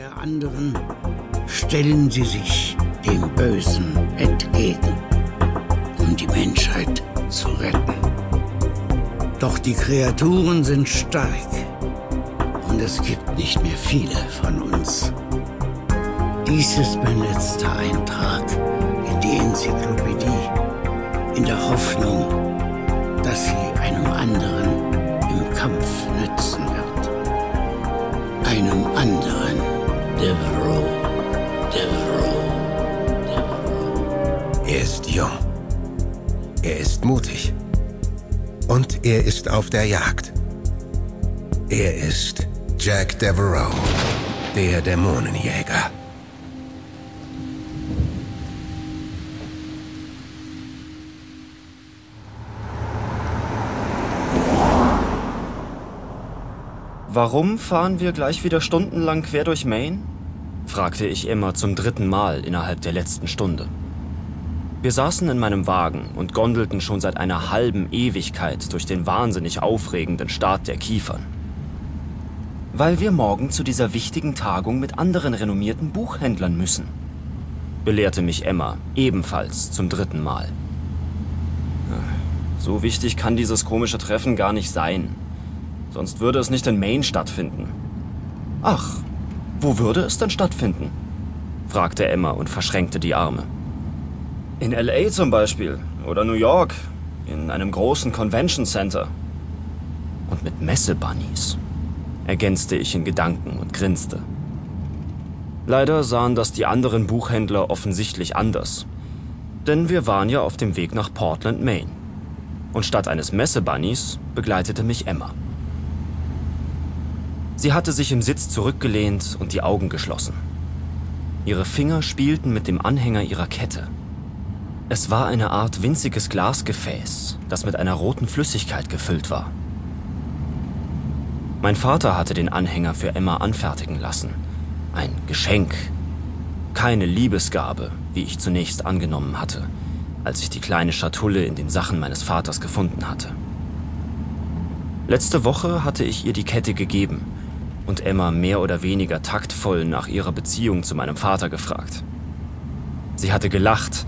der anderen stellen sie sich dem Bösen entgegen, um die Menschheit zu retten. Doch die Kreaturen sind stark und es gibt nicht mehr viele von uns. Dies ist mein letzter Eintrag in die Enzyklopädie, in der Hoffnung, dass sie einem anderen im Kampf nützen wird. Einem anderen Devereaux. Devereaux. Devereaux. Er ist jung. Er ist mutig. Und er ist auf der Jagd. Er ist Jack Devereaux, der Dämonenjäger. Warum fahren wir gleich wieder stundenlang quer durch Maine? fragte ich Emma zum dritten Mal innerhalb der letzten Stunde. Wir saßen in meinem Wagen und gondelten schon seit einer halben Ewigkeit durch den wahnsinnig aufregenden Staat der Kiefern. Weil wir morgen zu dieser wichtigen Tagung mit anderen renommierten Buchhändlern müssen, belehrte mich Emma ebenfalls zum dritten Mal. So wichtig kann dieses komische Treffen gar nicht sein. Sonst würde es nicht in Maine stattfinden. Ach, wo würde es denn stattfinden? fragte Emma und verschränkte die Arme. In LA zum Beispiel oder New York, in einem großen Convention Center. Und mit Messebunnies, ergänzte ich in Gedanken und grinste. Leider sahen das die anderen Buchhändler offensichtlich anders. Denn wir waren ja auf dem Weg nach Portland, Maine. Und statt eines Messebunnies begleitete mich Emma. Sie hatte sich im Sitz zurückgelehnt und die Augen geschlossen. Ihre Finger spielten mit dem Anhänger ihrer Kette. Es war eine Art winziges Glasgefäß, das mit einer roten Flüssigkeit gefüllt war. Mein Vater hatte den Anhänger für Emma anfertigen lassen. Ein Geschenk. Keine Liebesgabe, wie ich zunächst angenommen hatte, als ich die kleine Schatulle in den Sachen meines Vaters gefunden hatte. Letzte Woche hatte ich ihr die Kette gegeben und Emma mehr oder weniger taktvoll nach ihrer Beziehung zu meinem Vater gefragt. Sie hatte gelacht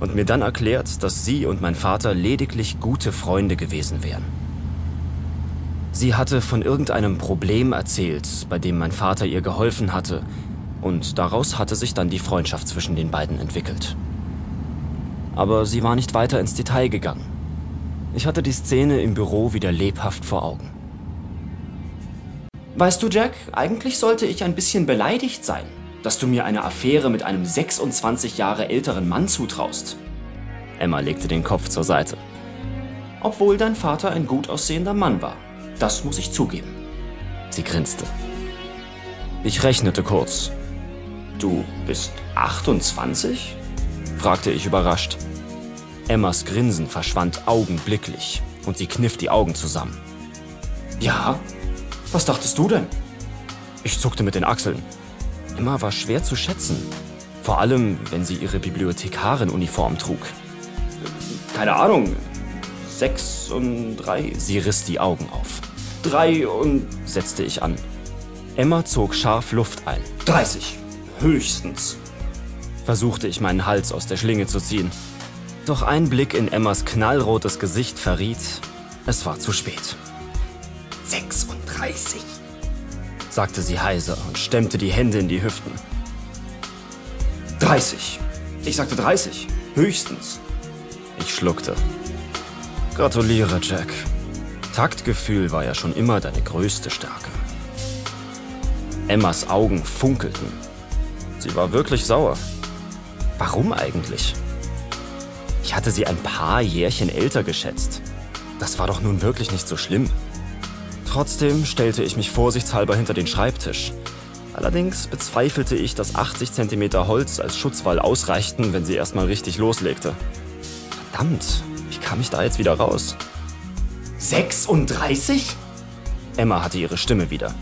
und mir dann erklärt, dass sie und mein Vater lediglich gute Freunde gewesen wären. Sie hatte von irgendeinem Problem erzählt, bei dem mein Vater ihr geholfen hatte, und daraus hatte sich dann die Freundschaft zwischen den beiden entwickelt. Aber sie war nicht weiter ins Detail gegangen. Ich hatte die Szene im Büro wieder lebhaft vor Augen. Weißt du, Jack, eigentlich sollte ich ein bisschen beleidigt sein, dass du mir eine Affäre mit einem 26 Jahre älteren Mann zutraust. Emma legte den Kopf zur Seite. Obwohl dein Vater ein gut aussehender Mann war. Das muss ich zugeben. Sie grinste. Ich rechnete kurz. Du bist 28? fragte ich überrascht. Emmas Grinsen verschwand augenblicklich und sie kniff die Augen zusammen. Ja, was dachtest du denn? Ich zuckte mit den Achseln. Emma war schwer zu schätzen. Vor allem, wenn sie ihre Bibliothekarin-Uniform trug. Keine Ahnung. Sechs und drei. Sie riss die Augen auf. Drei und setzte ich an. Emma zog scharf Luft ein. 30. Höchstens. Versuchte ich meinen Hals aus der Schlinge zu ziehen. Doch ein Blick in Emmas knallrotes Gesicht verriet, es war zu spät. 36, sagte sie heiser und stemmte die Hände in die Hüften. 30. Ich sagte 30. Höchstens. Ich schluckte. Gratuliere, Jack. Taktgefühl war ja schon immer deine größte Stärke. Emmas Augen funkelten. Sie war wirklich sauer. Warum eigentlich? Ich hatte sie ein paar Jährchen älter geschätzt. Das war doch nun wirklich nicht so schlimm. Trotzdem stellte ich mich vorsichtshalber hinter den Schreibtisch. Allerdings bezweifelte ich, dass 80 cm Holz als Schutzwall ausreichten, wenn sie erstmal richtig loslegte. Verdammt, wie kam ich da jetzt wieder raus? 36? Emma hatte ihre Stimme wieder.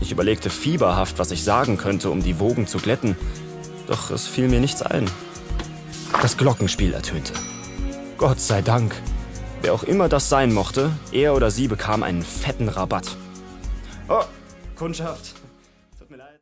Ich überlegte fieberhaft, was ich sagen könnte, um die Wogen zu glätten, doch es fiel mir nichts ein. Das Glockenspiel ertönte. Gott sei Dank. Wer auch immer das sein mochte, er oder sie bekam einen fetten Rabatt. Oh, Kundschaft.